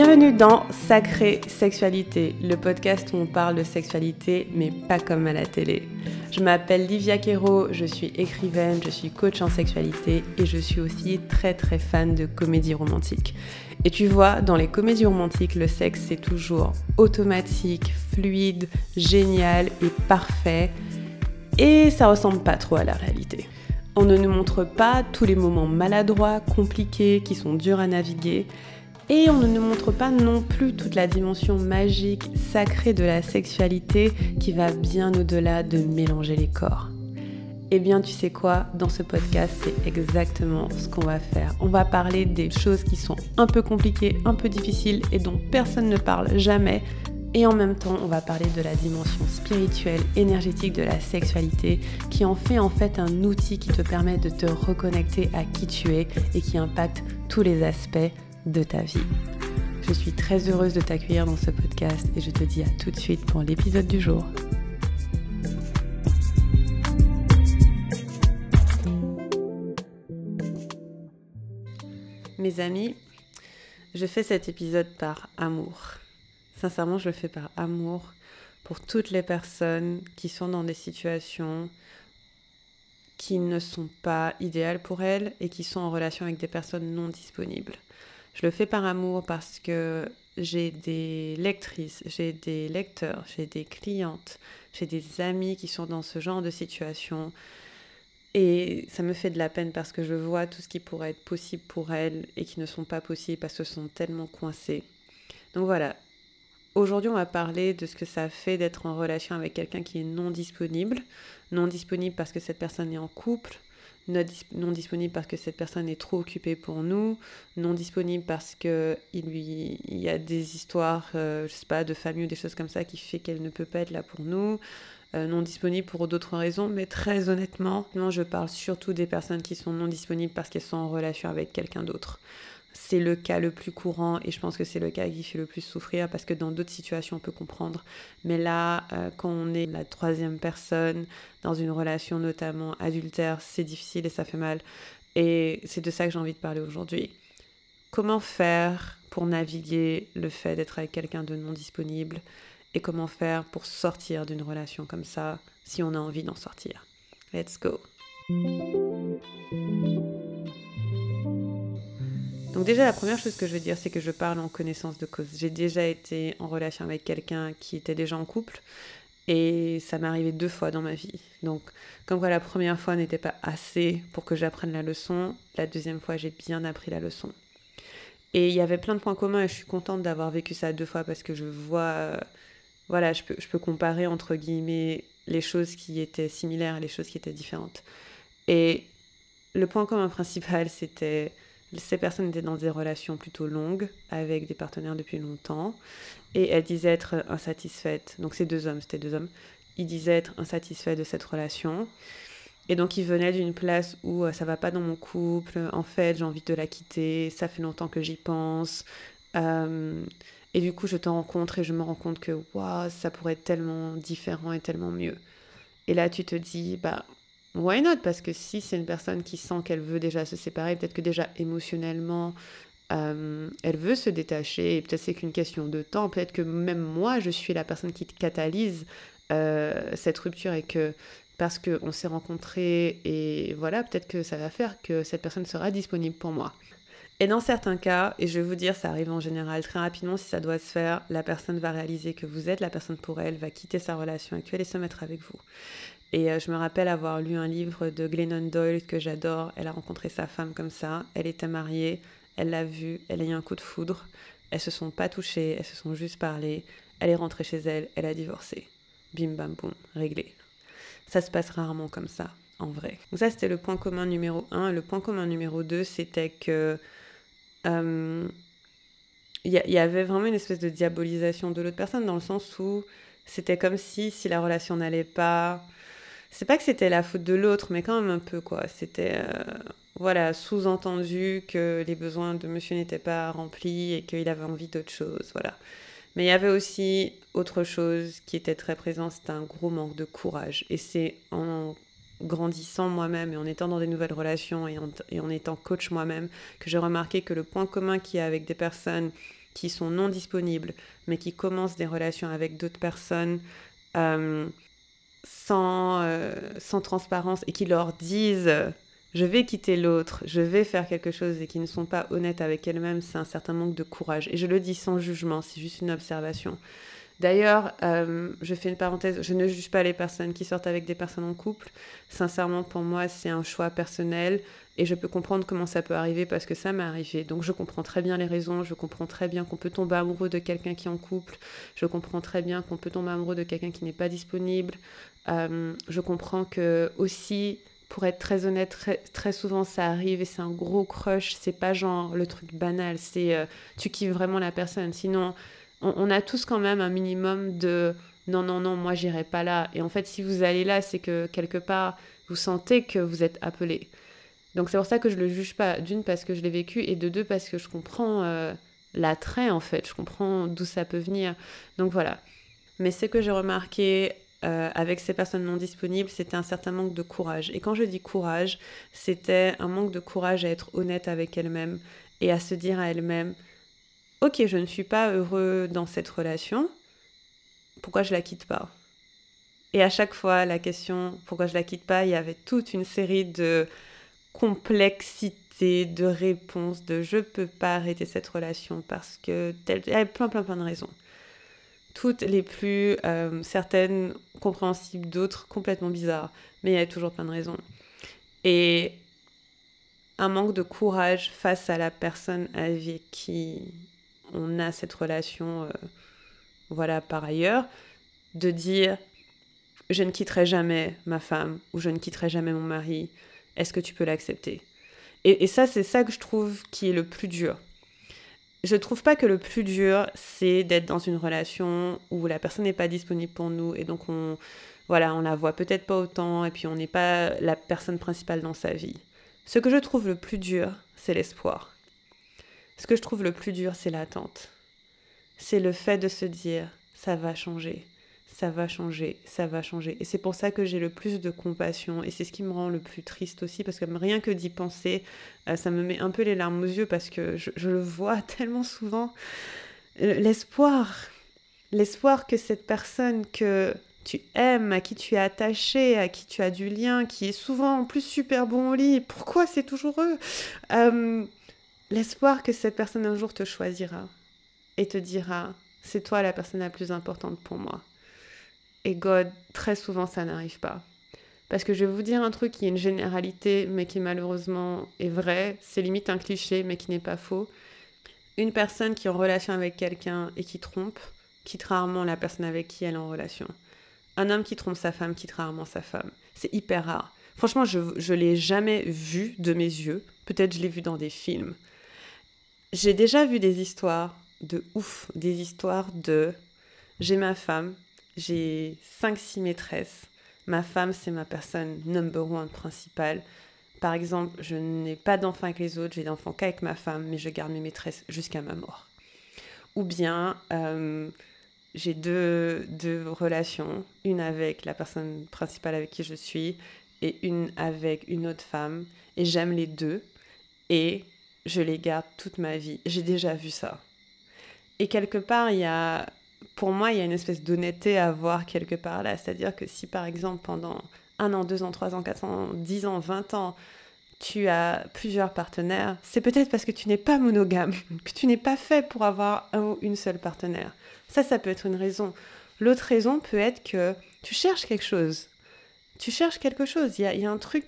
Bienvenue dans Sacrée Sexualité, le podcast où on parle de sexualité, mais pas comme à la télé. Je m'appelle Livia Quero, je suis écrivaine, je suis coach en sexualité et je suis aussi très très fan de comédie romantique. Et tu vois, dans les comédies romantiques, le sexe c'est toujours automatique, fluide, génial et parfait. Et ça ressemble pas trop à la réalité. On ne nous montre pas tous les moments maladroits, compliqués, qui sont durs à naviguer. Et on ne nous montre pas non plus toute la dimension magique, sacrée de la sexualité qui va bien au-delà de mélanger les corps. Eh bien, tu sais quoi, dans ce podcast, c'est exactement ce qu'on va faire. On va parler des choses qui sont un peu compliquées, un peu difficiles et dont personne ne parle jamais. Et en même temps, on va parler de la dimension spirituelle, énergétique de la sexualité, qui en fait en fait un outil qui te permet de te reconnecter à qui tu es et qui impacte tous les aspects de ta vie. Je suis très heureuse de t'accueillir dans ce podcast et je te dis à tout de suite pour l'épisode du jour. Mes amis, je fais cet épisode par amour. Sincèrement, je le fais par amour pour toutes les personnes qui sont dans des situations qui ne sont pas idéales pour elles et qui sont en relation avec des personnes non disponibles. Je le fais par amour parce que j'ai des lectrices, j'ai des lecteurs, j'ai des clientes, j'ai des amis qui sont dans ce genre de situation. Et ça me fait de la peine parce que je vois tout ce qui pourrait être possible pour elles et qui ne sont pas possibles parce qu'elles sont tellement coincées. Donc voilà, aujourd'hui on va parler de ce que ça fait d'être en relation avec quelqu'un qui est non disponible. Non disponible parce que cette personne est en couple, non disponible parce que cette personne est trop occupée pour nous, non disponible parce que il y a des histoires, euh, je sais pas, de famille ou des choses comme ça qui fait qu'elle ne peut pas être là pour nous, euh, non disponible pour d'autres raisons, mais très honnêtement, non, je parle surtout des personnes qui sont non disponibles parce qu'elles sont en relation avec quelqu'un d'autre c'est le cas le plus courant et je pense que c'est le cas qui fait le plus souffrir parce que dans d'autres situations on peut comprendre. Mais là, euh, quand on est la troisième personne dans une relation notamment adultère, c'est difficile et ça fait mal. Et c'est de ça que j'ai envie de parler aujourd'hui. Comment faire pour naviguer le fait d'être avec quelqu'un de non disponible et comment faire pour sortir d'une relation comme ça si on a envie d'en sortir? Let's go. Donc déjà, la première chose que je veux dire, c'est que je parle en connaissance de cause. J'ai déjà été en relation avec quelqu'un qui était déjà en couple et ça m'est arrivé deux fois dans ma vie. Donc comme quoi la première fois n'était pas assez pour que j'apprenne la leçon, la deuxième fois j'ai bien appris la leçon. Et il y avait plein de points communs et je suis contente d'avoir vécu ça deux fois parce que je vois, voilà, je peux, je peux comparer entre guillemets les choses qui étaient similaires et les choses qui étaient différentes. Et le point commun principal, c'était ces personnes étaient dans des relations plutôt longues avec des partenaires depuis longtemps et elles disaient être insatisfaites. Donc ces deux hommes, c'était deux hommes, ils disaient être insatisfaits de cette relation. Et donc ils venaient d'une place où euh, ça va pas dans mon couple, en fait j'ai envie de la quitter, ça fait longtemps que j'y pense. Euh, et du coup je te rencontre et je me rends compte que waouh, ça pourrait être tellement différent et tellement mieux. Et là tu te dis, bah why not? Parce que si c'est une personne qui sent qu'elle veut déjà se séparer, peut-être que déjà émotionnellement, euh, elle veut se détacher, et peut-être c'est qu'une question de temps, peut-être que même moi, je suis la personne qui catalyse euh, cette rupture et que parce qu'on s'est rencontrés et voilà, peut-être que ça va faire que cette personne sera disponible pour moi. Et dans certains cas, et je vais vous dire, ça arrive en général très rapidement, si ça doit se faire, la personne va réaliser que vous êtes la personne pour elle, va quitter sa relation actuelle et se mettre avec vous. Et euh, je me rappelle avoir lu un livre de Glennon Doyle que j'adore. Elle a rencontré sa femme comme ça. Elle était mariée, elle l'a vue, elle a eu un coup de foudre. Elles se sont pas touchées, elles se sont juste parlé. Elle est rentrée chez elle, elle a divorcé. Bim bam boum, réglé. Ça se passe rarement comme ça, en vrai. Donc ça, c'était le point commun numéro un. Le point commun numéro deux, c'était que euh, il y, avait vraiment une espèce de diabolisation de l'autre personne dans le sens où c'était comme si si la relation n'allait pas, c'est pas que c'était la faute de l'autre, mais quand même un peu quoi. C'était euh, voilà sous-entendu que les besoins de monsieur n'étaient pas remplis et qu'il avait envie d'autre chose, voilà. Mais il y avait aussi autre chose qui était très présent, c'était un gros manque de courage. Et c'est en grandissant moi-même et en étant dans des nouvelles relations et en, et en étant coach moi-même que j'ai remarqué que le point commun qu'il y a avec des personnes qui sont non disponibles, mais qui commencent des relations avec d'autres personnes euh, sans, euh, sans transparence et qui leur disent je vais quitter l'autre, je vais faire quelque chose et qui ne sont pas honnêtes avec elles-mêmes, c'est un certain manque de courage. Et je le dis sans jugement, c'est juste une observation. D'ailleurs, euh, je fais une parenthèse, je ne juge pas les personnes qui sortent avec des personnes en couple. Sincèrement, pour moi, c'est un choix personnel et je peux comprendre comment ça peut arriver parce que ça m'est arrivé. Donc je comprends très bien les raisons, je comprends très bien qu'on peut tomber amoureux de quelqu'un qui est en couple, je comprends très bien qu'on peut tomber amoureux de quelqu'un qui n'est pas disponible. Euh, je comprends que aussi pour être très honnête, très, souvent ça arrive et c'est un gros crush. C'est pas genre le truc banal, c'est euh, tu kiffes vraiment la personne. Sinon, on, a tous quand même un minimum de non, non, non, moi j'irai pas là. Et en fait, si vous allez là, c'est que quelque part, vous sentez que vous êtes appelé. Donc c'est pour ça que je le juge pas. D'une, parce que je l'ai vécu, et de deux, parce que je comprends euh, l'attrait en fait. Je comprends d'où ça peut venir. Donc voilà. Mais ce que j'ai remarqué euh, avec ces personnes non disponibles, c'était un certain manque de courage. Et quand je dis courage, c'était un manque de courage à être honnête avec elle-même et à se dire à elle-même, ok, je ne suis pas heureux dans cette relation, pourquoi je la quitte pas? Et à chaque fois, la question pourquoi je la quitte pas, il y avait toute une série de complexités, de réponses, de je peux pas arrêter cette relation parce que il y avait plein plein plein de raisons. Toutes les plus euh, certaines compréhensibles, d'autres complètement bizarres, mais il y avait toujours plein de raisons. Et un manque de courage face à la personne avec qui on a cette relation, euh, voilà, par ailleurs, de dire je ne quitterai jamais ma femme ou je ne quitterai jamais mon mari, est-ce que tu peux l'accepter? Et, ça, c'est ça que je trouve qui est le plus dur. Je ne trouve pas que le plus dur, c'est d'être dans une relation où la personne n'est pas disponible pour nous et donc on, voilà, on la voit peut-être pas autant et puis on n'est pas la personne principale dans sa vie. Ce que je trouve le plus dur, c'est l'espoir. Ce que je trouve le plus dur, c'est l'attente. C'est le fait de se dire, ça va changer, ça va changer, ça va changer. Et c'est pour ça que j'ai le plus de compassion. Et c'est ce qui me rend le plus triste aussi, parce que rien que d'y penser, euh, ça me met un peu les larmes aux yeux, parce que je, le vois tellement souvent. L'espoir, l'espoir que cette personne que tu aimes, à qui tu es attaché, à qui tu as du lien, qui est souvent en plus super bon au lit, pourquoi c'est toujours eux? Euh, L'espoir que cette personne un jour te choisira et te dira c'est toi la personne la plus importante pour moi. Et God, très souvent ça n'arrive pas. Parce que je vais vous dire un truc qui est une généralité, mais qui malheureusement est vrai, c'est limite un cliché, mais qui n'est pas faux. Une personne qui est en relation avec quelqu'un et qui trompe, quitte rarement la personne avec qui elle est en relation. Un homme qui trompe sa femme quitte rarement sa femme. C'est hyper rare. Franchement, je ne l'ai jamais vu de mes yeux. Peut-être je l'ai vu dans des films. J'ai déjà vu des histoires de ouf, des histoires de j'ai ma femme, j'ai 5-6 maîtresses, ma femme c'est ma personne number one principale. Par exemple, je n'ai pas d'enfant avec les autres, j'ai d'enfants qu'avec ma femme, mais je garde mes maîtresses jusqu'à ma mort. Ou bien euh, j'ai deux, deux relations, une avec la personne principale avec qui je suis et une avec une autre femme, et j'aime les deux. Et je les garde toute ma vie. J'ai déjà vu ça. Et quelque part, il y a, pour moi, il y a une espèce d'honnêteté à voir quelque part là. C'est-à-dire que si par exemple pendant un an, deux ans, trois ans, quatre ans, dix ans, vingt ans, tu as plusieurs partenaires, c'est peut-être parce que tu n'es pas monogame, que tu n'es pas fait pour avoir un ou une seule partenaire. Ça, ça peut être une raison. L'autre raison peut être que tu cherches quelque chose. Tu cherches quelque chose. Il y a, il y a un truc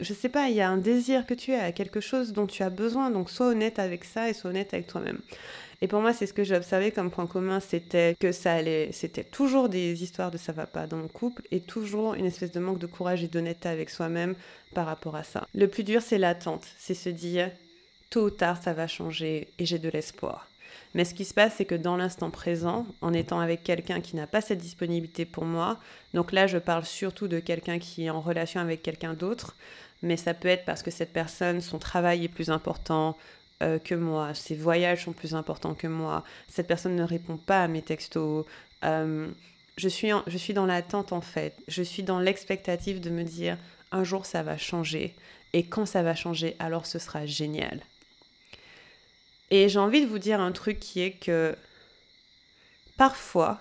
je sais pas, il y a un désir que tu as, quelque chose dont tu as besoin, donc sois honnête avec ça et sois honnête avec toi-même. Et pour moi, c'est ce que j'ai observé comme point commun, c'était que ça allait, c'était toujours des histoires de ça va pas dans le couple et toujours une espèce de manque de courage et d'honnêteté avec soi-même par rapport à ça. Le plus dur, c'est l'attente, c'est se dire tôt ou tard ça va changer et j'ai de l'espoir. Mais ce qui se passe, c'est que dans l'instant présent, en étant avec quelqu'un qui n'a pas cette disponibilité pour moi, donc là je parle surtout de quelqu'un qui est en relation avec quelqu'un d'autre, mais ça peut être parce que cette personne, son travail est plus important euh, que moi, ses voyages sont plus importants que moi, cette personne ne répond pas à mes textos. Euh, je, suis je suis dans l'attente en fait, je suis dans l'expectative de me dire un jour ça va changer, et quand ça va changer, alors ce sera génial. Et j'ai envie de vous dire un truc qui est que parfois,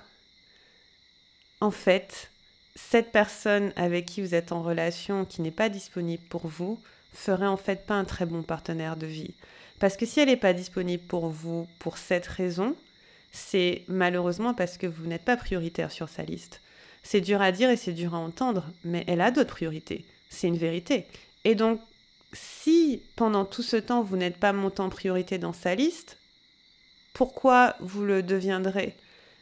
en fait, cette personne avec qui vous êtes en relation, qui n'est pas disponible pour vous, ferait en fait pas un très bon partenaire de vie. Parce que si elle n'est pas disponible pour vous pour cette raison, c'est malheureusement parce que vous n'êtes pas prioritaire sur sa liste. C'est dur à dire et c'est dur à entendre, mais elle a d'autres priorités. C'est une vérité. Et donc, si pendant tout ce temps vous n'êtes pas monté en priorité dans sa liste, pourquoi vous le deviendrez?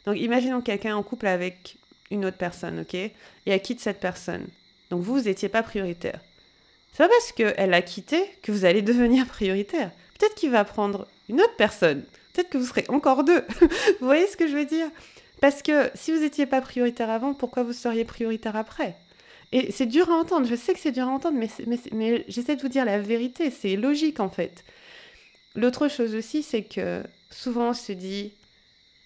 Donc, imaginons quelqu'un en couple avec une autre personne, ok? Et elle quitte cette personne. Donc, vous, vous n'étiez pas prioritaire. C'est pas parce qu'elle a quitté que vous allez devenir prioritaire. Peut-être qu'il va prendre une autre personne. Peut-être que vous serez encore deux. vous voyez ce que je veux dire? Parce que si vous n'étiez pas prioritaire avant, pourquoi vous seriez prioritaire après? Et c'est dur à entendre. Je sais que c'est dur à entendre, mais, mais j'essaie de vous dire la vérité. C'est logique en fait. L'autre chose aussi, c'est que souvent on se dit,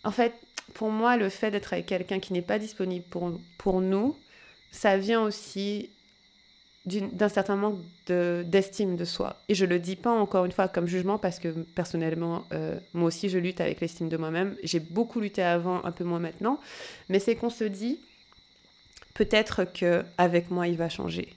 en fait, pour moi, le fait d'être avec quelqu'un qui n'est pas disponible pour, pour nous, ça vient aussi d'un certain manque d'estime de, soi. Et je le dis pas encore une fois comme jugement parce que personnellement, euh, moi aussi, je lutte avec l'estime de moi-même. J'ai beaucoup lutté avant, un peu moins maintenant. Mais c'est qu'on se dit, peut-être que avec moi, il va changer.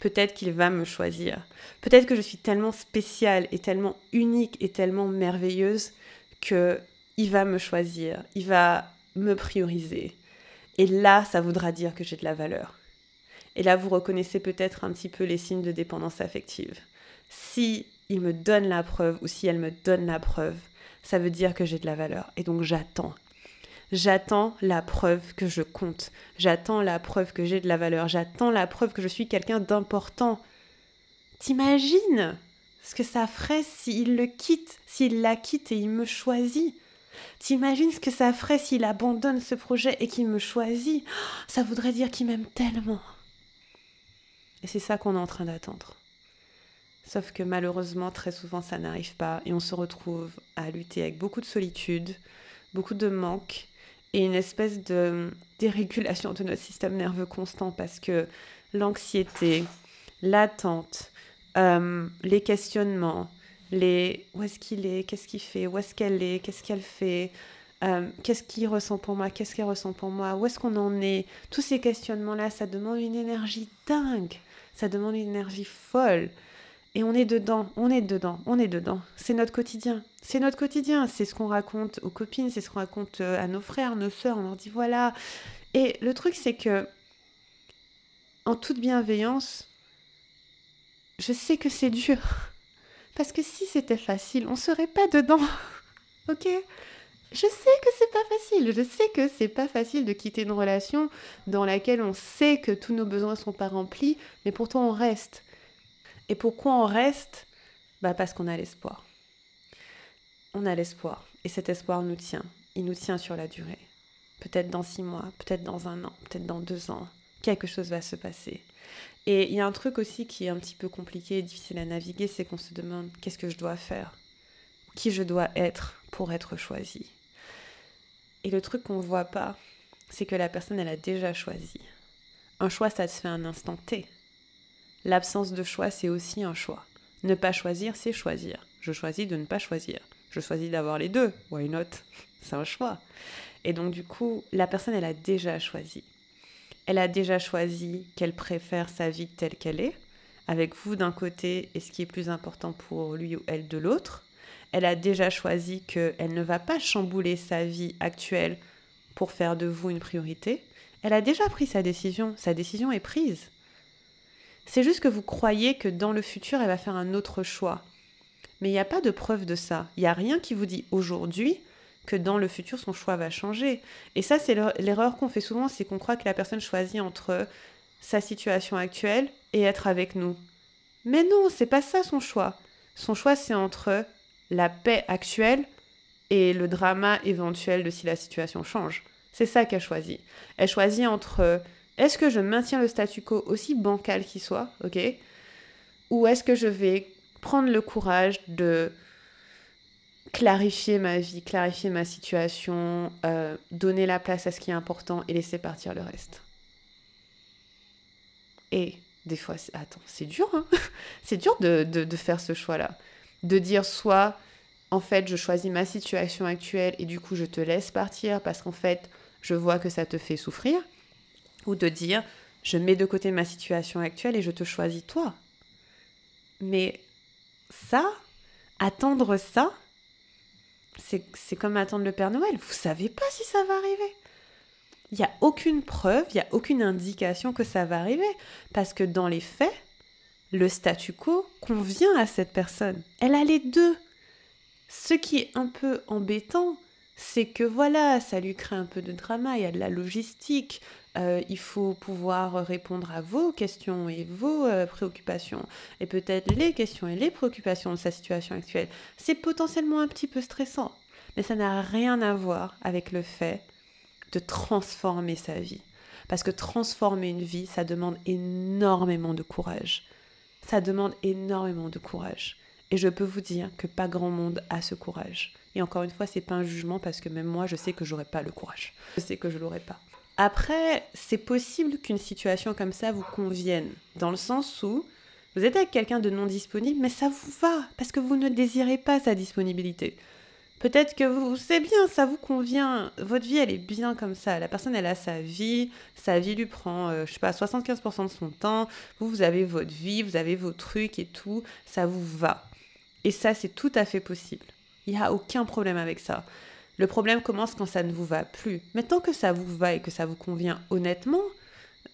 Peut-être qu'il va me choisir. Peut-être que je suis tellement spéciale et tellement unique et tellement merveilleuse que il va me choisir. Il va me prioriser. Et là, ça voudra dire que j'ai de la valeur. Et là, vous reconnaissez peut-être un petit peu les signes de dépendance affective. Si il me donne la preuve ou si elle me donne la preuve, ça veut dire que j'ai de la valeur. Et donc j'attends. J'attends la preuve que je compte. J'attends la preuve que j'ai de la valeur. J'attends la preuve que je suis quelqu'un d'important. T'imagines ce que ça ferait s'il le quitte, s'il la quitte et il me choisit? T'imagines ce que ça ferait s'il abandonne ce projet et qu'il me choisit? Ça voudrait dire qu'il m'aime tellement. Et c'est ça qu'on est en train d'attendre. Sauf que malheureusement, très souvent, ça n'arrive pas et on se retrouve à lutter avec beaucoup de solitude, beaucoup de manque une espèce de dérégulation de notre système nerveux constant parce que l'anxiété, l'attente, euh, les questionnements, les où est-ce qu'il est, qu'est-ce qu'il fait, où est-ce qu'elle est, qu'est-ce qu'elle fait, euh, qu'est-ce qu'il ressent pour moi, qu'est-ce qu'elle ressent pour moi, où est-ce qu'on en est, tous ces questionnements-là, ça demande une énergie dingue. Ça demande une énergie folle. Et on est dedans, on est dedans, on est dedans. C'est notre quotidien. C'est notre quotidien. C'est ce qu'on raconte aux copines, c'est ce qu'on raconte euh, à nos frères, nos sœurs. On leur dit voilà. Et le truc, c'est que, en toute bienveillance, je sais que c'est dur. Parce que si c'était facile, on serait pas dedans. ok? Je sais que c'est pas facile. Je sais que c'est pas facile de quitter une relation dans laquelle on sait que tous nos besoins sont pas remplis, mais pourtant on reste. Et pourquoi on reste? Bah parce qu'on a l'espoir. On a l'espoir. Et cet espoir nous tient. Il nous tient sur la durée. Peut-être dans six mois, peut-être dans un an, peut-être dans deux ans. Quelque chose va se passer. Et il y a un truc aussi qui est un petit peu compliqué et difficile à naviguer, c'est qu'on se demande qu'est-ce que je dois faire? Qui je dois être pour être choisi? Et le truc qu'on voit pas, c'est que la personne, elle a déjà choisi. Un choix, ça se fait un instant T. L'absence de choix, c'est aussi un choix. Ne pas choisir, c'est choisir. Je choisis de ne pas choisir. Je choisis d'avoir les deux. Why not? C'est un choix. Et donc, du coup, la personne, elle a déjà choisi. Elle a déjà choisi qu'elle préfère sa vie telle qu'elle est, avec vous d'un côté et ce qui est plus important pour lui ou elle de l'autre elle a déjà choisi qu'elle ne va pas chambouler sa vie actuelle pour faire de vous une priorité. Elle a déjà pris sa décision, sa décision est prise. C'est juste que vous croyez que dans le futur, elle va faire un autre choix. Mais il n'y a pas de preuve de ça. Il n'y a rien qui vous dit aujourd'hui que dans le futur, son choix va changer. Et ça, c'est l'erreur qu'on fait souvent, c'est qu'on croit que la personne choisit entre sa situation actuelle et être avec nous. Mais non, c'est pas ça son choix. Son choix, c'est entre la paix actuelle et le drama éventuel de si la situation change. C'est ça qu'elle choisit. Elle choisit entre est-ce que je maintiens le statu quo aussi bancal qu'il soit, ok? Ou est-ce que je vais prendre le courage de clarifier ma vie, clarifier ma situation, euh, donner la place à ce qui est important et laisser partir le reste? Et des fois, attends, c'est dur, hein? C'est dur de faire ce choix-là. De dire soit en fait, je choisis ma situation actuelle et du coup, je te laisse partir parce qu'en fait, je vois que ça te fait souffrir. Ou de dire, je mets de côté ma situation actuelle et je te choisis toi. Mais ça, attendre ça, c'est comme attendre le Père Noël. Vous savez pas si ça va arriver. Il n'y a aucune preuve, il n'y a aucune indication que ça va arriver. Parce que dans les faits, le statu quo convient à cette personne. Elle a les deux. Ce qui est un peu embêtant, c'est que voilà, ça lui crée un peu de drama, il y a de la logistique, euh, il faut pouvoir répondre à vos questions et vos euh, préoccupations, et peut-être les questions et les préoccupations de sa situation actuelle. C'est potentiellement un petit peu stressant, mais ça n'a rien à voir avec le fait de transformer sa vie. Parce que transformer une vie, ça demande énormément de courage. Ça demande énormément de courage. Et je peux vous dire que pas grand monde a ce courage. Et encore une fois, c'est pas un jugement parce que même moi, je sais que j'aurais pas le courage. Je sais que je l'aurais pas. Après, c'est possible qu'une situation comme ça vous convienne, dans le sens où vous êtes avec quelqu'un de non disponible, mais ça vous va, parce que vous ne désirez pas sa disponibilité. Peut-être que vous, c'est bien, ça vous convient, votre vie elle est bien comme ça, la personne elle a sa vie, sa vie lui prend, euh, je sais pas, 75% de son temps, vous, vous avez votre vie, vous avez vos trucs et tout, ça vous va. Et ça c'est tout à fait possible. Il n'y a aucun problème avec ça. Le problème commence quand ça ne vous va plus. Mais tant que ça vous va et que ça vous convient honnêtement,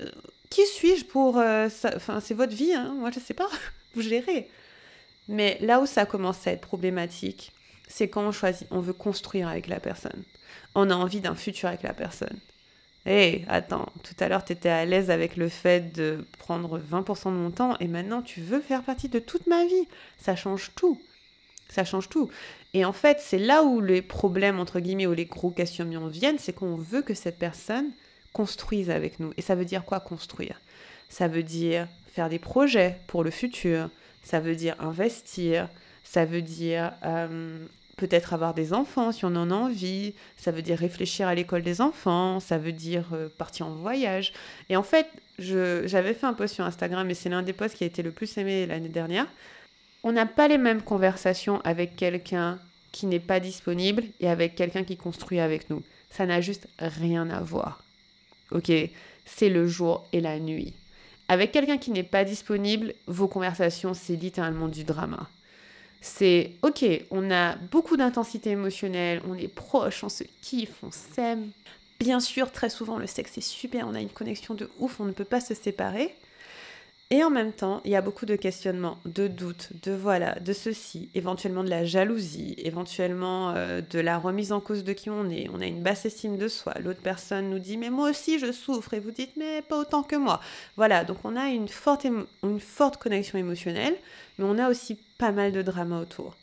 euh, qui suis-je pour... Euh, enfin, c'est votre vie, hein moi je sais pas, vous gérez. Mais là où ça commence à être problématique, c'est quand on choisit, on veut construire avec la personne. On a envie d'un futur avec la personne. Hé, attends, tout à l'heure tu étais à l'aise avec le fait de prendre 20% de mon temps et maintenant tu veux faire partie de toute ma vie. Ça change tout. Ça change tout. Et en fait, c'est là où les problèmes, entre guillemets, ou les gros questionnements viennent, c'est qu'on veut que cette personne construise avec nous. Et ça veut dire quoi construire? Ça veut dire faire des projets pour le futur, ça veut dire investir, ça veut dire euh, peut-être avoir des enfants si on en a envie, ça veut dire réfléchir à l'école des enfants, ça veut dire euh, partir en voyage. Et en fait, j'avais fait un post sur Instagram et c'est l'un des posts qui a été le plus aimé l'année dernière on n'a pas les mêmes conversations avec quelqu'un qui n'est pas disponible et avec quelqu'un qui construit avec nous. Ça n'a juste rien à voir. Ok? C'est le jour et la nuit. Avec quelqu'un qui n'est pas disponible, vos conversations, c'est littéralement du drama. C'est ok, on a beaucoup d'intensité émotionnelle, on est proche, on se kiffe, on s'aime. Bien sûr, très souvent, le sexe est super, on a une connexion de ouf, on ne peut pas se séparer. Et en même temps, il y a beaucoup de questionnements, de doutes, de voilà, de ceci, éventuellement de la jalousie, éventuellement euh, de la remise en cause de qui on est. On a une basse estime de soi. L'autre personne nous dit mais moi aussi je souffre et vous dites mais pas autant que moi. Voilà, donc on a une forte, une forte connexion émotionnelle, mais on a aussi pas mal de drama autour.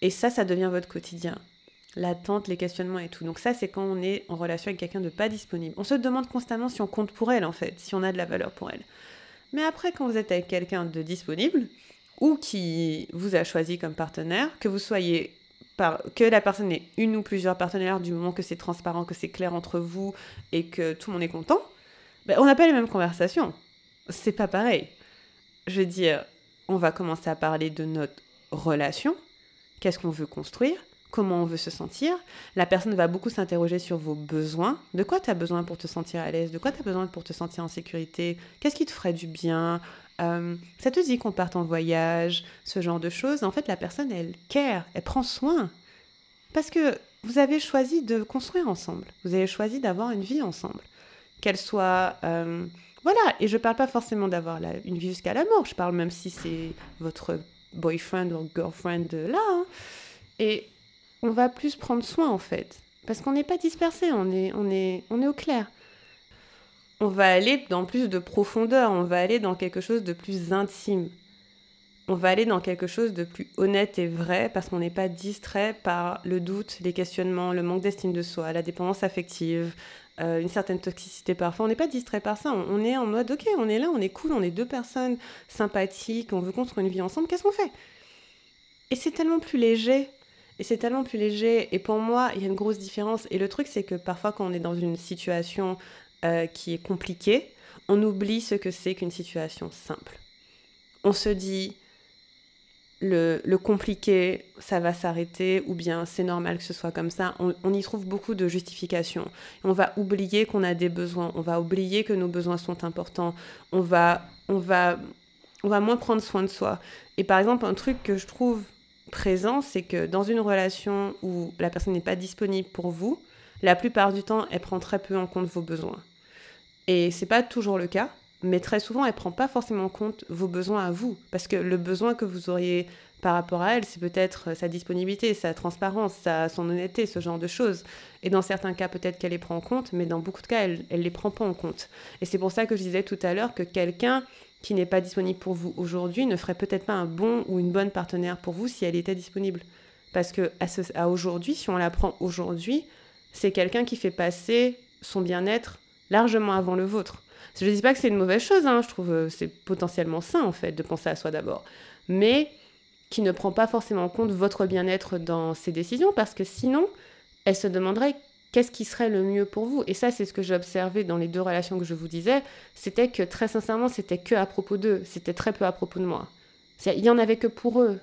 Et ça, ça devient votre quotidien. L'attente, les questionnements et tout. Donc ça, c'est quand on est en relation avec quelqu'un de pas disponible. On se demande constamment si on compte pour elle en fait, si on a de la valeur pour elle. Mais après, quand vous êtes avec quelqu'un de disponible ou qui vous a choisi comme partenaire, que vous soyez que la personne ait une ou plusieurs partenaires du moment que c'est transparent, que c'est clair entre vous et que tout le monde est content, ben, on n'a pas les mêmes conversations. C'est pas pareil. Je veux dire, on va commencer à parler de notre relation, qu'est-ce qu'on veut construire, comment on veut se sentir. La personne va beaucoup s'interroger sur vos besoins. De quoi tu as besoin pour te sentir à l'aise? De quoi tu as besoin pour te sentir en sécurité? Qu'est-ce qui te ferait du bien? Euh, Ça te dit qu'on parte en voyage Ce genre de choses? En fait, la personne, elle care, elle prend soin. Parce que vous avez choisi de construire ensemble. Vous avez choisi d'avoir une vie ensemble. Qu'elle soit... Euh, voilà, et je parle pas forcément d'avoir une vie jusqu'à la mort. Je parle même si c'est votre boyfriend ou girlfriend là. Hein. Et on va plus prendre soin en fait. Parce qu'on n'est pas dispersé, on est, on, est, on est au clair. On va aller dans plus de profondeur, on va aller dans quelque chose de plus intime. On va aller dans quelque chose de plus honnête et vrai parce qu'on n'est pas distrait par le doute, les questionnements, le manque d'estime de soi, la dépendance affective, euh, une certaine toxicité parfois. On n'est pas distrait par ça. On, on, est en mode, ok, on est là, on est cool, on est deux personnes sympathiques, on veut construire une vie ensemble, qu'est-ce qu'on fait? Et c'est tellement plus léger et c'est tellement plus léger. Et pour moi, il y a une grosse différence. Et le truc, c'est que parfois, quand on est dans une situation euh, qui est compliquée, on oublie ce que c'est qu'une situation simple. On se dit, le, compliqué, ça va s'arrêter, ou bien c'est normal que ce soit comme ça. On, y trouve beaucoup de justifications. On va oublier qu'on a des besoins, on va oublier que nos besoins sont importants, on va, on va, on va moins prendre soin de soi. Et par exemple, un truc que je trouve présent, c'est que dans une relation où la personne n'est pas disponible pour vous, la plupart du temps, elle prend très peu en compte vos besoins. Et c'est pas toujours le cas mais très souvent, elle prend pas forcément en compte vos besoins à vous, parce que le besoin que vous auriez par rapport à elle, c'est peut-être sa disponibilité, sa transparence, sa, son honnêteté, ce genre de choses. Et dans certains cas, peut-être qu'elle les prend en compte, mais dans beaucoup de cas, elle ne les prend pas en compte. Et c'est pour ça que je disais tout à l'heure que quelqu'un qui n'est pas disponible pour vous aujourd'hui ne ferait peut-être pas un bon ou une bonne partenaire pour vous si elle était disponible. Parce que à, à aujourd'hui, si on la prend aujourd'hui, c'est quelqu'un qui fait passer son bien-être largement avant le vôtre. Je ne dis pas que c'est une mauvaise chose, hein, je trouve que euh, c'est potentiellement sain en fait de penser à soi d'abord, mais qui ne prend pas forcément en compte votre bien-être dans ses décisions parce que sinon, elle se demanderait qu'est-ce qui serait le mieux pour vous. Et ça, c'est ce que j'ai observé dans les deux relations que je vous disais, c'était que très sincèrement, c'était que à propos d'eux, c'était très peu à propos de moi. Il y en avait que pour eux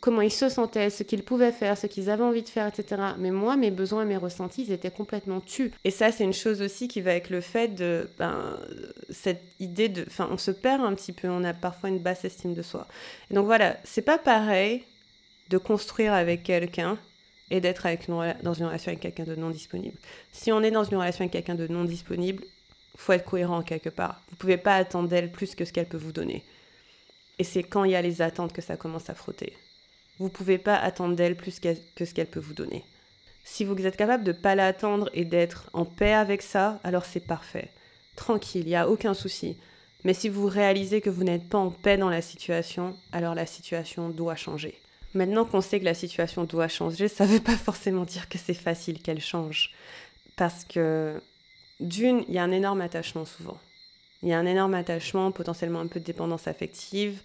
comment ils se sentaient, ce qu'ils pouvaient faire, ce qu'ils avaient envie de faire, etc. Mais moi, mes besoins et mes ressentis, ils étaient complètement tus. Et ça, c'est une chose aussi qui va avec le fait de ben, cette idée de... Enfin, on se perd un petit peu, on a parfois une basse estime de soi. Et donc voilà, c'est pas pareil de construire avec quelqu'un et d'être avec dans une relation avec quelqu'un de non disponible. Si on est dans une relation avec quelqu'un de non disponible, faut être cohérent quelque part. Vous pouvez pas attendre d'elle plus que ce qu'elle peut vous donner. Et c'est quand il y a les attentes que ça commence à frotter. Vous ne pouvez pas attendre d'elle plus que ce qu'elle peut vous donner. Si vous êtes capable de ne pas l'attendre et d'être en paix avec ça, alors c'est parfait. Tranquille, il n'y a aucun souci. Mais si vous réalisez que vous n'êtes pas en paix dans la situation, alors la situation doit changer. Maintenant qu'on sait que la situation doit changer, ça ne veut pas forcément dire que c'est facile qu'elle change. Parce que, d'une, il y a un énorme attachement souvent. Il y a un énorme attachement, potentiellement un peu de dépendance affective,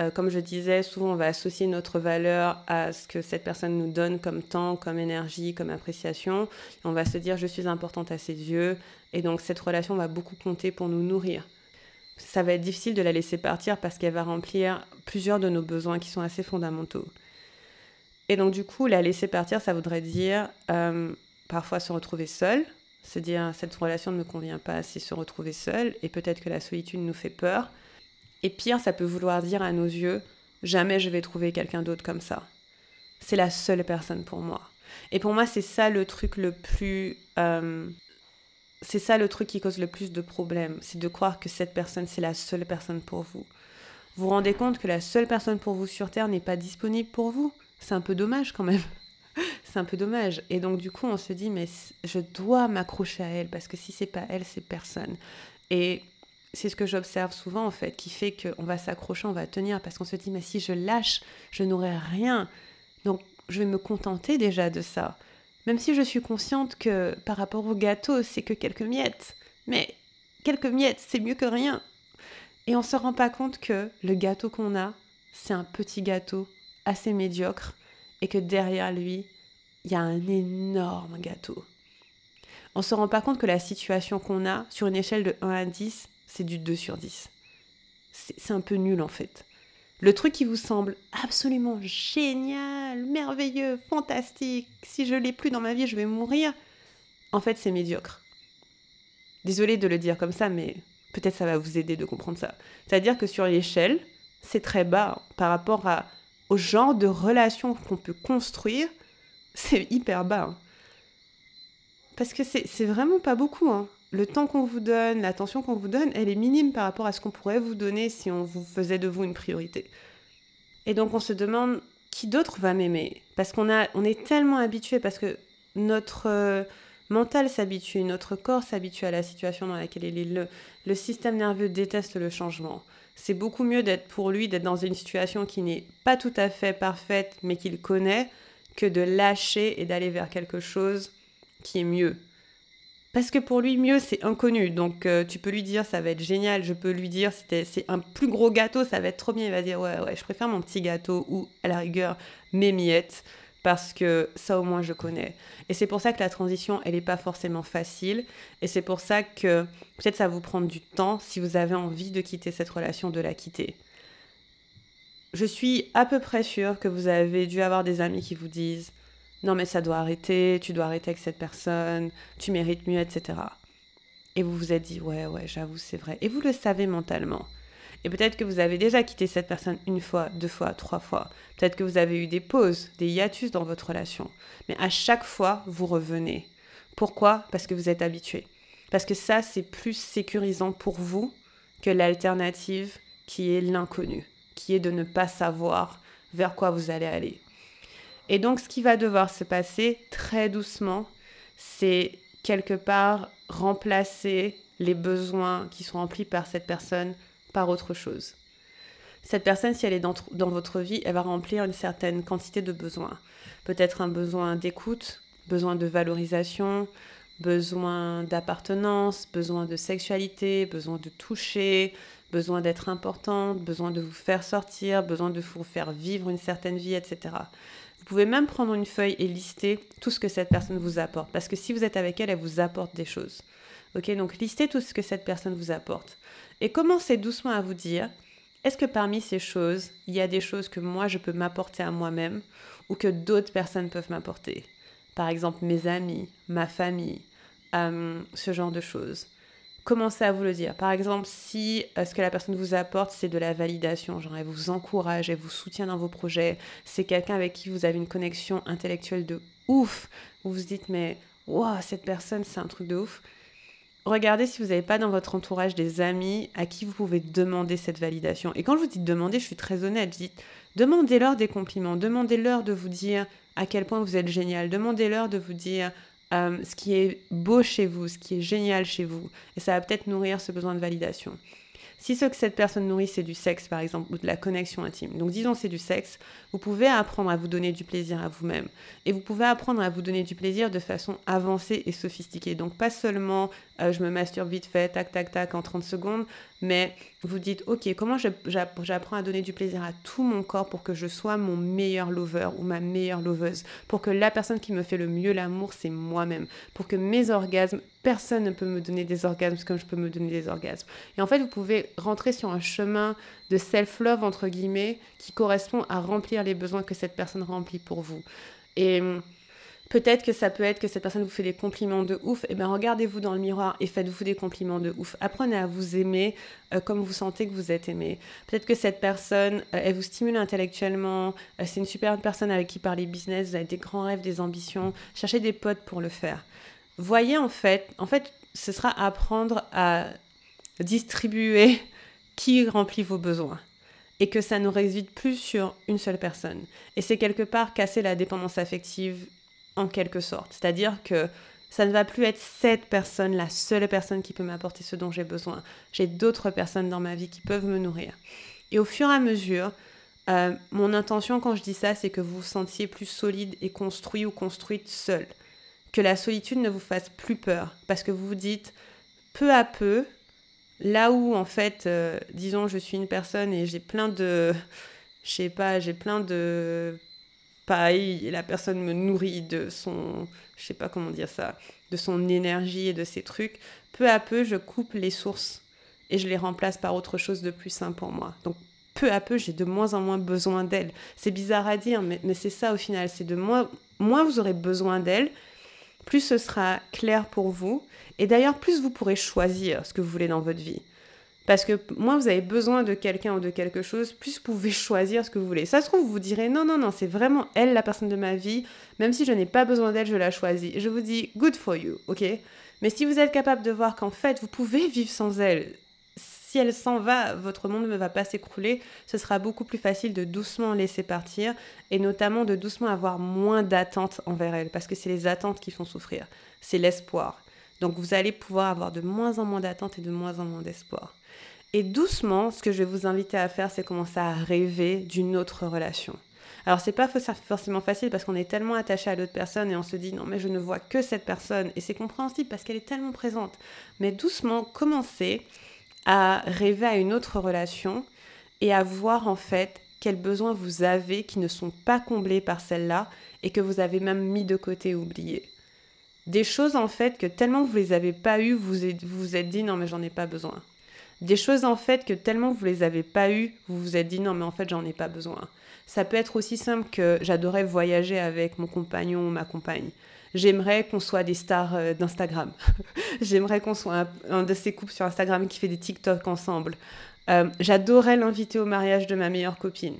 euh, comme je disais, souvent on va associer notre valeur à ce que cette personne nous donne comme temps, comme énergie, comme appréciation. on va se dire je suis importante à ses yeux. Et donc cette relation va beaucoup compter pour nous nourrir. Ça va être difficile de la laisser partir parce qu'elle va remplir plusieurs de nos besoins qui sont assez fondamentaux. Et donc du coup, la laisser partir, ça voudrait dire euh, parfois se retrouver seul, se dire cette relation ne me convient pas, c'est se retrouver seul, et peut-être que la solitude nous fait peur. Et pire, ça peut vouloir dire à nos yeux, jamais je vais trouver quelqu'un d'autre comme ça. C'est la seule personne pour moi. Et pour moi, c'est ça le truc le plus... Euh, c'est ça le truc qui cause le plus de problèmes, c'est de croire que cette personne, c'est la seule personne pour vous. Vous vous rendez compte que la seule personne pour vous sur Terre n'est pas disponible pour vous? C'est un peu dommage quand même. c'est un peu dommage. Et donc du coup, on se dit, mais je dois m'accrocher à elle, parce que si c'est pas elle, c'est personne. Et c'est ce que j'observe souvent en fait, qui fait qu'on va s'accrocher, on va tenir, parce qu'on se dit, mais si je lâche, je n'aurai rien. Donc je vais me contenter déjà de ça. Même si je suis consciente que par rapport au gâteau, c'est que quelques miettes. Mais quelques miettes, c'est mieux que rien. Et on ne se rend pas compte que le gâteau qu'on a, c'est un petit gâteau assez médiocre et que derrière lui, il y a un énorme gâteau. On ne se rend pas compte que la situation qu'on a, sur une échelle de 1 à 10, c'est du 2 sur 10. C'est un peu nul en fait. Le truc qui vous semble absolument génial, merveilleux, fantastique, si je l'ai plus dans ma vie, je vais mourir, en fait c'est médiocre. Désolée de le dire comme ça, mais peut-être ça va vous aider de comprendre ça. C'est-à-dire que sur l'échelle, c'est très bas par rapport à, au genre de relation qu'on peut construire, c'est hyper bas. Hein. Parce que c'est vraiment pas beaucoup. Hein le temps qu'on vous donne, l'attention qu'on vous donne, elle est minime par rapport à ce qu'on pourrait vous donner si on vous faisait de vous une priorité. Et donc on se demande qui d'autre va m'aimer Parce qu'on on est tellement habitué, parce que notre euh, mental s'habitue, notre corps s'habitue à la situation dans laquelle il est. Le, le système nerveux déteste le changement. C'est beaucoup mieux d'être pour lui, d'être dans une situation qui n'est pas tout à fait parfaite, mais qu'il connaît, que de lâcher et d'aller vers quelque chose qui est mieux, parce que pour lui, mieux, c'est inconnu. Donc, euh, tu peux lui dire, ça va être génial. Je peux lui dire, c'est un plus gros gâteau, ça va être trop bien. Il va dire, ouais, ouais, je préfère mon petit gâteau ou, à la rigueur, mes miettes. Parce que ça, au moins, je connais. Et c'est pour ça que la transition, elle n'est pas forcément facile. Et c'est pour ça que peut-être ça va vous prendre du temps si vous avez envie de quitter cette relation, de la quitter. je suis à peu près sûre que vous avez dû avoir des amis qui vous disent non mais ça doit arrêter, tu dois arrêter avec cette personne, tu mérites mieux, etc. Et vous vous êtes dit ouais ouais j'avoue c'est vrai. Et vous le savez mentalement. Et peut-être que vous avez déjà quitté cette personne une fois, deux fois, trois fois. Peut-être que vous avez eu des pauses, des hiatus dans votre relation. Mais à chaque fois, vous revenez. Pourquoi? Parce que vous êtes habitué. Parce que ça, c'est plus sécurisant pour vous que l'alternative qui est l'inconnu, qui est de ne pas savoir vers quoi vous allez aller. Et donc, ce qui va devoir se passer très doucement, c'est quelque part remplacer les besoins qui sont remplis par cette personne par autre chose. Cette personne, si elle est dans, votre vie, elle va remplir une certaine quantité de besoins. Peut-être un besoin d'écoute, besoin de valorisation, besoin d'appartenance, besoin de sexualité, besoin de toucher, besoin d'être importante, besoin de vous faire sortir, besoin de vous faire vivre une certaine vie, etc. Vous pouvez même prendre une feuille et lister tout ce que cette personne vous apporte. Parce que si vous êtes avec elle, elle vous apporte des choses. Ok, donc listez tout ce que cette personne vous apporte. Et commencez doucement à vous dire, est-ce que parmi ces choses, il y a des choses que moi je peux m'apporter à moi-même ou que d'autres personnes peuvent m'apporter? Par exemple, mes amis, ma famille, euh, ce genre de choses. Commencez à vous le dire. Par exemple, si euh, ce que la personne vous apporte, c'est de la validation, genre elle vous encourage, elle vous soutient dans vos projets, c'est quelqu'un avec qui vous avez une connexion intellectuelle de ouf, vous vous dites, mais waouh, cette personne, c'est un truc de ouf. Regardez si vous n'avez pas dans votre entourage des amis à qui vous pouvez demander cette validation. Et quand je vous dis demander, je suis très honnête. Je dis demandez-leur des compliments, demandez-leur de vous dire à quel point vous êtes génial, demandez-leur de vous dire euh, ce qui est beau chez vous, ce qui est génial chez vous. Et ça va peut-être nourrir ce besoin de validation. Si ce que cette personne nourrit, c'est du sexe, par exemple, ou de la connexion intime, donc disons c'est du sexe, vous pouvez apprendre à vous donner du plaisir à vous-même. Et vous pouvez apprendre à vous donner du plaisir de façon avancée et sophistiquée. Donc pas seulement euh, je me masturbe vite fait, tac, tac, tac, en 30 secondes, mais vous dites, ok, comment j'apprends à donner du plaisir à tout mon corps pour que je sois mon meilleur lover ou ma meilleure loveuse, pour que la personne qui me fait le mieux l'amour, c'est moi-même, pour que mes orgasmes, personne ne peut me donner des orgasmes comme je peux me donner des orgasmes. Et en fait, vous pouvez rentrer sur un chemin de self-love, entre guillemets, qui correspond à remplir les besoins que cette personne remplit pour vous. Et Peut-être que ça peut être que cette personne vous fait des compliments de ouf. Et eh bien, regardez-vous dans le miroir et faites-vous des compliments de ouf. Apprenez à vous aimer euh, comme vous sentez que vous êtes aimé. Peut-être que cette personne, euh, elle vous stimule intellectuellement. Euh, c'est une super personne avec qui parler business. Vous avez des grands rêves, des ambitions. Cherchez des potes pour le faire. Voyez en fait, en fait, ce sera apprendre à distribuer qui remplit vos besoins et que ça ne réside plus sur une seule personne. Et c'est quelque part casser la dépendance affective en quelque sorte. C'est-à-dire que ça ne va plus être cette personne, la seule personne qui peut m'apporter ce dont j'ai besoin. J'ai d'autres personnes dans ma vie qui peuvent me nourrir. Et au fur et à mesure, euh, mon intention quand je dis ça, c'est que vous vous sentiez plus solide et construit ou construite seul. Que la solitude ne vous fasse plus peur. Parce que vous vous dites, peu à peu, là où en fait, euh, disons, je suis une personne et j'ai plein de... Je sais pas, j'ai plein de et la personne me nourrit de son, je sais pas comment dire ça, de son énergie et de ses trucs, peu à peu, je coupe les sources et je les remplace par autre chose de plus sain pour moi. Donc, peu à peu, j'ai de moins en moins besoin d'elle. C'est bizarre à dire, mais, mais c'est ça au final. C'est de moins, moins vous aurez besoin d'elle, plus ce sera clair pour vous. Et d'ailleurs, plus vous pourrez choisir ce que vous voulez dans votre vie. Parce que moins vous avez besoin de quelqu'un ou de quelque chose, plus vous pouvez choisir ce que vous voulez. Ça se trouve, vous vous direz non, non, non, c'est vraiment elle la personne de ma vie. Même si je n'ai pas besoin d'elle, je la choisis. Je vous dis good for you, ok? Mais si vous êtes capable de voir qu'en fait, vous pouvez vivre sans elle, si elle s'en va, votre monde ne va pas s'écrouler. Ce sera beaucoup plus facile de doucement laisser partir et notamment de doucement avoir moins d'attentes envers elle parce que c'est les attentes qui font souffrir. C'est l'espoir. Donc vous allez pouvoir avoir de moins en moins d'attentes et de moins en moins d'espoir. Et doucement, ce que je vais vous inviter à faire, c'est commencer à rêver d'une autre relation. Alors c'est pas forcément facile parce qu'on est tellement attaché à l'autre personne et on se dit non mais je ne vois que cette personne et c'est compréhensible parce qu'elle est tellement présente. Mais doucement, commencez à rêver à une autre relation et à voir en fait quels besoins vous avez qui ne sont pas comblés par celle-là et que vous avez même mis de côté, oublié. Des choses en fait que tellement vous les avez pas eues, vous vous êtes dit non mais j'en ai pas besoin. Des choses en fait que tellement vous les avez pas eues, vous vous êtes dit non mais en fait j'en ai pas besoin. Ça peut être aussi simple que j'adorais voyager avec mon compagnon ou ma compagne. J'aimerais qu'on soit des stars euh, d'Instagram. J'aimerais qu'on soit un, de ces couples sur Instagram qui fait des TikTok ensemble. Euh, j'adorais l'inviter au mariage de ma meilleure copine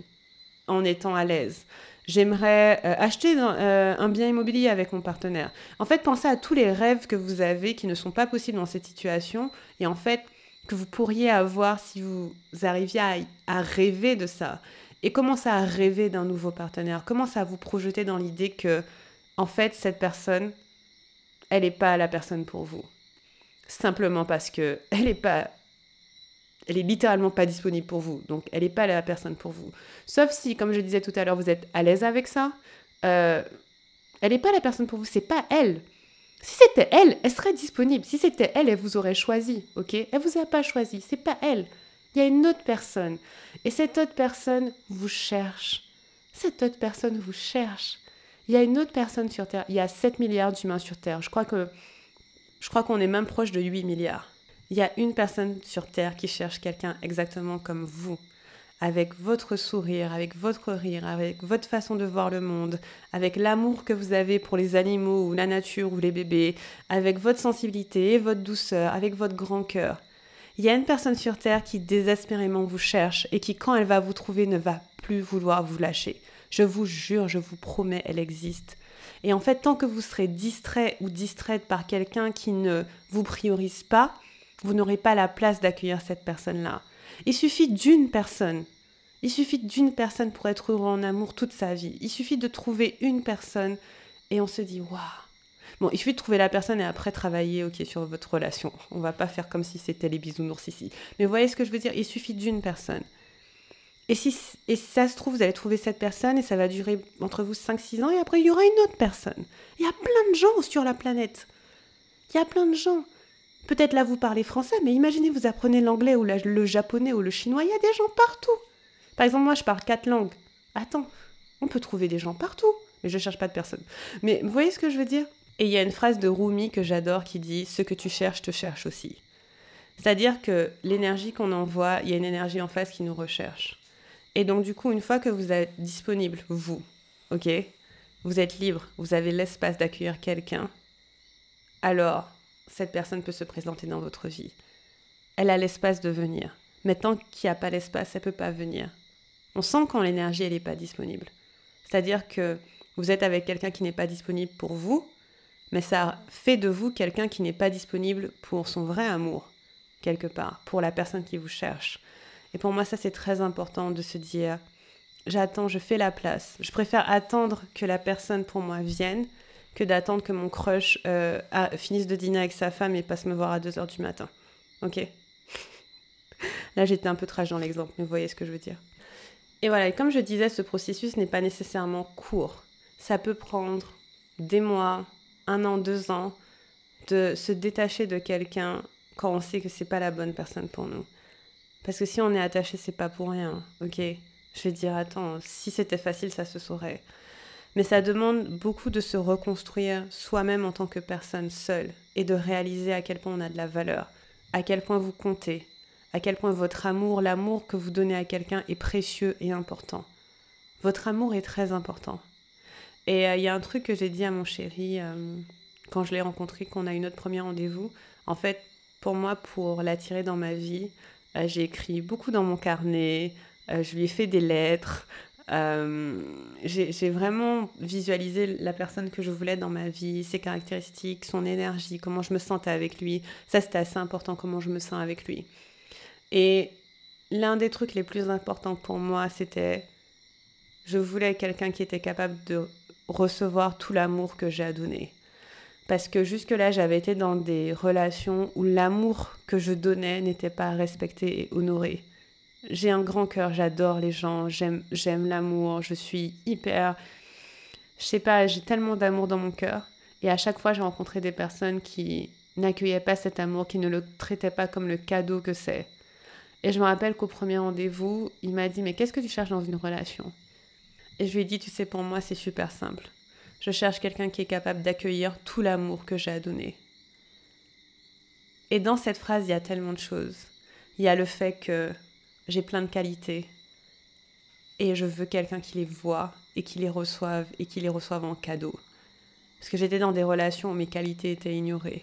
en étant à l'aise. J'aimerais euh, acheter un bien immobilier avec mon partenaire. En fait, pensez à tous les rêves que vous avez qui ne sont pas possibles dans cette situation et en fait que vous pourriez avoir si vous arriviez à, rêver de ça. Et commencez à rêver d'un nouveau partenaire? Commencez à vous projeter dans l'idée que en fait, cette personne, elle n'est pas la personne pour vous? Simplement parce que elle n'est pas. Elle est littéralement pas disponible pour vous. Donc, elle n'est pas la personne pour vous. Sauf si, comme je disais tout à l'heure, vous êtes à l'aise avec ça. Euh, elle n'est pas la personne pour vous. C'est pas elle. Si c'était elle, elle serait disponible. Si c'était elle, elle vous aurait choisi. Ok? Elle vous a pas choisi. C'est pas elle. Il y a une autre personne. Et cette autre personne vous cherche. Cette autre personne vous cherche. Il y a une autre personne sur Terre. Il y a 7 milliards d'humains sur Terre. Je crois que je crois qu'on est même proche de 8 milliards. Il y a une personne sur Terre qui cherche quelqu'un exactement comme vous, avec votre sourire, avec votre rire, avec votre façon de voir le monde, avec l'amour que vous avez pour les animaux ou la nature ou les bébés, avec votre sensibilité et votre douceur, avec votre grand cœur. Il y a une personne sur Terre qui désespérément vous cherche et qui, quand elle va vous trouver, ne va plus vouloir vous lâcher. Je vous jure, je vous promets, elle existe. Et en fait, tant que vous serez distrait ou distraite par quelqu'un qui ne vous priorise pas, vous n'aurez pas la place d'accueillir cette personne-là. Il suffit d'une personne. Il suffit d'une personne pour être heureux en amour toute sa vie. Il suffit de trouver une personne et on se dit waouh. Bon, il suffit de trouver la personne et après travailler ok sur votre relation. On va pas faire comme si c'était les bisounours ici. Mais vous voyez ce que je veux dire? Il suffit d'une personne. Et si, et ça se trouve, vous allez trouver cette personne et ça va durer entre vous 5-6 ans et après il y aura une autre personne. Il y a plein de gens sur la planète. Il y a plein de gens. Peut-être là vous parlez français, mais imaginez vous apprenez l'anglais ou le japonais ou le chinois, il y a des gens partout. Par exemple, moi je parle quatre langues. Attends, on peut trouver des gens partout, mais je cherche pas de personne. Mais vous voyez ce que je veux dire? Et il y a une phrase de Rumi que j'adore qui dit Ce que tu cherches te cherche aussi. C'est-à-dire que l'énergie qu'on envoie, il y a une énergie en face qui nous recherche. Et donc, du coup, une fois que vous êtes disponible, vous, ok, vous êtes libre, vous avez l'espace d'accueillir quelqu'un, alors cette personne peut se présenter dans votre vie. Elle a l'espace de venir. Mais tant qu'il n'y a pas l'espace, elle ne peut pas venir. On sent quand l'énergie, elle n'est pas disponible. C'est-à-dire que vous êtes avec quelqu'un qui n'est pas disponible pour vous, mais ça fait de vous quelqu'un qui n'est pas disponible pour son vrai amour, quelque part, pour la personne qui vous cherche. Et pour moi, ça, c'est très important de se dire, j'attends, je fais la place. Je préfère attendre que la personne pour moi vienne que d'attendre que mon crush euh, finisse de dîner avec sa femme et passe me voir à 2h du matin. Ok Là, j'étais un peu trash dans l'exemple, mais vous voyez ce que je veux dire. Et voilà, et comme je disais, ce processus n'est pas nécessairement court. Ça peut prendre des mois, un an, deux ans, de se détacher de quelqu'un quand on sait que c'est pas la bonne personne pour nous. Parce que si on est attaché, c'est pas pour rien, ok? Je vais dire, attends, si c'était facile, ça se saurait. Mais ça demande beaucoup de se reconstruire soi-même en tant que personne seule et de réaliser à quel point on a de la valeur, à quel point vous comptez, à quel point votre amour, l'amour que vous donnez à quelqu'un est précieux et important. Votre amour est très important. Et euh, il y a un truc que j'ai dit à mon chéri euh, quand je l'ai rencontré, qu'on a eu notre premier rendez-vous. En fait, pour moi, pour l'attirer dans ma vie, euh, j'ai écrit beaucoup dans mon carnet, je lui ai fait des lettres. Euh, j'ai vraiment visualisé la personne que je voulais dans ma vie, ses caractéristiques, son énergie, comment je me sentais avec lui. Ça, c'était assez important, comment je me sens avec lui. Et l'un des trucs les plus importants pour moi, c'était je voulais quelqu'un qui était capable de recevoir tout l'amour que j'ai à donner. Parce que jusque-là, j'avais été dans des relations où l'amour que je donnais n'était pas respecté et honoré. J'ai un grand cœur, j'adore les gens, j'aime, l'amour, je suis hyper... Je sais pas, j'ai tellement d'amour dans mon cœur. Et à chaque fois, j'ai rencontré des personnes qui n'accueillaient pas cet amour, qui ne le traitaient pas comme le cadeau que c'est. Et je me rappelle qu'au premier rendez-vous, il m'a dit, mais qu'est-ce que tu cherches dans une relation? Et je lui ai dit, tu sais, pour moi, c'est super simple. Je cherche quelqu'un qui est capable d'accueillir tout l'amour que j'ai à donner. Et dans cette phrase, il y a tellement de choses. Il y a le fait que j'ai plein de qualités et je veux quelqu'un qui les voit et qui les reçoive et qui les reçoive en cadeau. Parce que j'étais dans des relations où mes qualités étaient ignorées.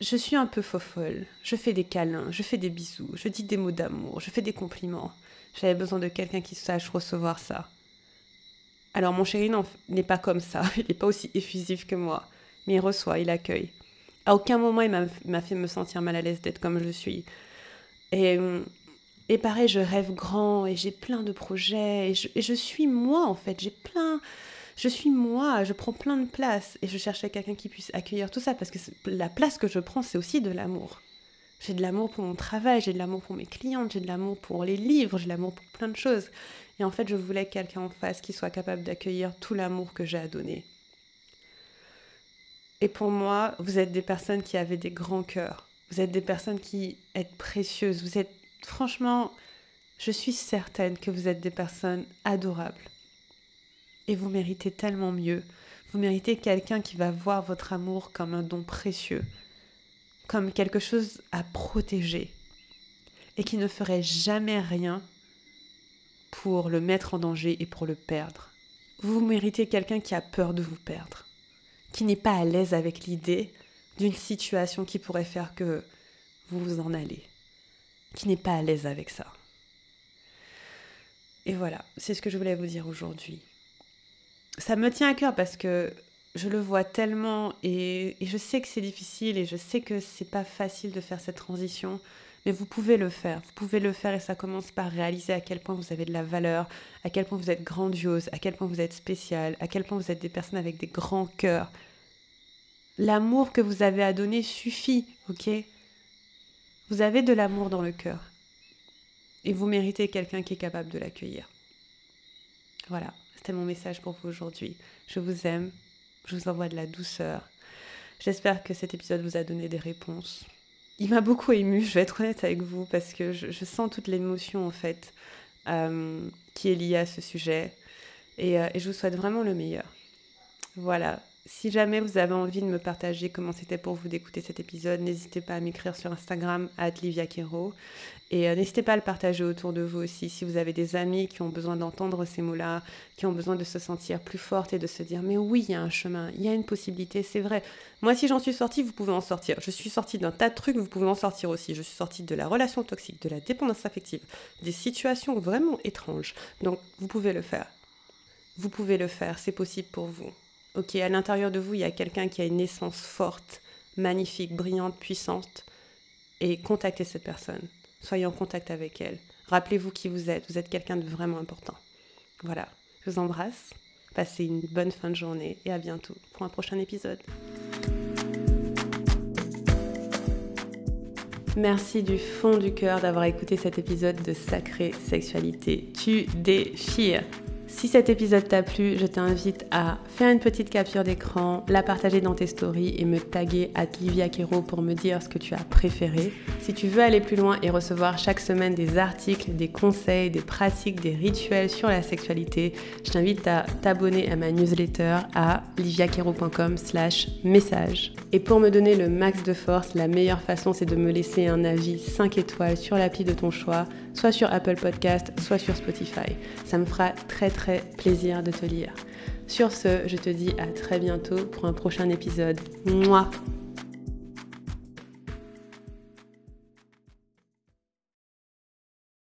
Je suis un peu fofolle. Je fais des câlins, je fais des bisous, je dis des mots d'amour, je fais des compliments. J'avais besoin de quelqu'un qui sache recevoir ça. Alors mon chéri n'est pas comme ça, il n'est pas aussi effusif que moi, mais il reçoit, il accueille. À aucun moment il m'a fait me sentir mal à l'aise d'être comme je suis. Et, et pareil, je rêve grand et j'ai plein de projets et je, et je suis moi en fait, j'ai plein... Je suis moi, je prends plein de place et je cherchais quelqu'un qui puisse accueillir tout ça parce que la place que je prends, c'est aussi de l'amour. J'ai de l'amour pour mon travail, j'ai de l'amour pour mes clientes, j'ai de l'amour pour les livres, j'ai de l'amour pour plein de choses. Et en fait, je voulais quelqu'un en face qui soit capable d'accueillir tout l'amour que j'ai à donner. Et pour moi, vous êtes des personnes qui avez des grands cœurs. Vous êtes des personnes qui êtes précieuses. Vous êtes, franchement, je suis certaine que vous êtes des personnes adorables. Et vous méritez tellement mieux. Vous méritez quelqu'un qui va voir votre amour comme un don précieux, comme quelque chose à protéger, et qui ne ferait jamais rien pour le mettre en danger et pour le perdre. Vous méritez quelqu'un qui a peur de vous perdre, qui n'est pas à l'aise avec l'idée d'une situation qui pourrait faire que vous vous en allez, qui n'est pas à l'aise avec ça. Et voilà, c'est ce que je voulais vous dire aujourd'hui. Ça me tient à cœur parce que je le vois tellement et, je sais que c'est difficile et je sais que c'est pas facile de faire cette transition, mais vous pouvez le faire. Vous pouvez le faire et ça commence par réaliser à quel point vous avez de la valeur, à quel point vous êtes grandiose, à quel point vous êtes spécial, à quel point vous êtes des personnes avec des grands cœurs. L'amour que vous avez à donner suffit, ok? Vous avez de l'amour dans le cœur et vous méritez quelqu'un qui est capable de l'accueillir. Voilà, c'était mon message pour vous aujourd'hui. Je vous aime, je vous envoie de la douceur. J'espère que cet épisode vous a donné des réponses. Il m'a beaucoup ému, je vais être honnête avec vous, parce que je, sens toute l'émotion en fait euh, qui est liée à ce sujet. Et, euh, et je vous souhaite vraiment le meilleur. Voilà, si jamais vous avez envie de me partager comment c'était pour vous d'écouter cet épisode, n'hésitez pas à m'écrire sur Instagram à Livia Et euh, n'hésitez pas à le partager autour de vous aussi. Si vous avez des amis qui ont besoin d'entendre ces mots-là, qui ont besoin de se sentir plus forte et de se dire Mais oui, il y a un chemin, il y a une possibilité, c'est vrai. Moi, si j'en suis sortie, vous pouvez en sortir. Je suis sortie d'un tas de trucs, vous pouvez en sortir aussi. Je suis sortie de la relation toxique, de la dépendance affective, des situations vraiment étranges. Donc, vous pouvez le faire. Vous pouvez le faire, c'est possible pour vous. Ok, à l'intérieur de vous, il y a quelqu'un qui a une essence forte, magnifique, brillante, puissante, et contactez cette personne. Soyez en contact avec elle. Rappelez-vous qui vous êtes. Vous êtes quelqu'un de vraiment important. Voilà, je vous embrasse. Passez une bonne fin de journée et à bientôt pour un prochain épisode. Merci du fond du cœur d'avoir écouté cet épisode de Sacrée Sexualité. Tu déchires. Si cet épisode t'a plu, je t'invite à faire une petite capture d'écran, la partager dans tes stories et me taguer à Livia Kero pour me dire ce que tu as préféré. Si tu veux aller plus loin et recevoir chaque semaine des articles, des conseils, des pratiques, des rituels sur la sexualité, je t'invite à t'abonner à ma newsletter à liviakero.com slash message. Et pour me donner le max de force, la meilleure façon c'est de me laisser un avis 5 étoiles sur l'appli de ton choix, soit sur Apple Podcast, soit sur Spotify. Ça me fera très très plaisir de te lire. Sur ce, je te dis à très bientôt pour un prochain épisode. Moi.